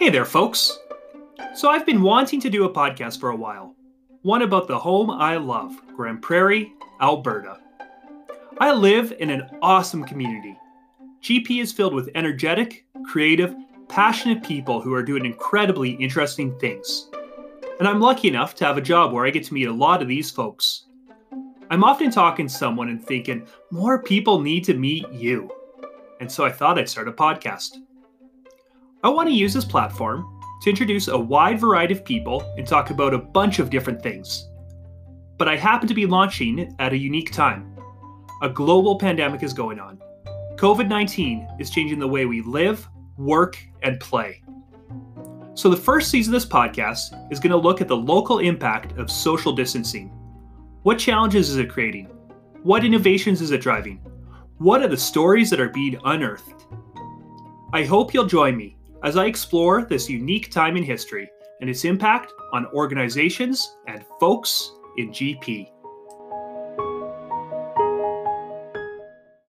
Hey there, folks. So, I've been wanting to do a podcast for a while. One about the home I love, Grande Prairie, Alberta. I live in an awesome community. GP is filled with energetic, creative, passionate people who are doing incredibly interesting things. And I'm lucky enough to have a job where I get to meet a lot of these folks. I'm often talking to someone and thinking, more people need to meet you. And so I thought I'd start a podcast. I want to use this platform to introduce a wide variety of people and talk about a bunch of different things. But I happen to be launching at a unique time. A global pandemic is going on. COVID 19 is changing the way we live, work, and play. So, the first season of this podcast is going to look at the local impact of social distancing. What challenges is it creating? What innovations is it driving? What are the stories that are being unearthed? I hope you'll join me as I explore this unique time in history and its impact on organizations and folks in GP.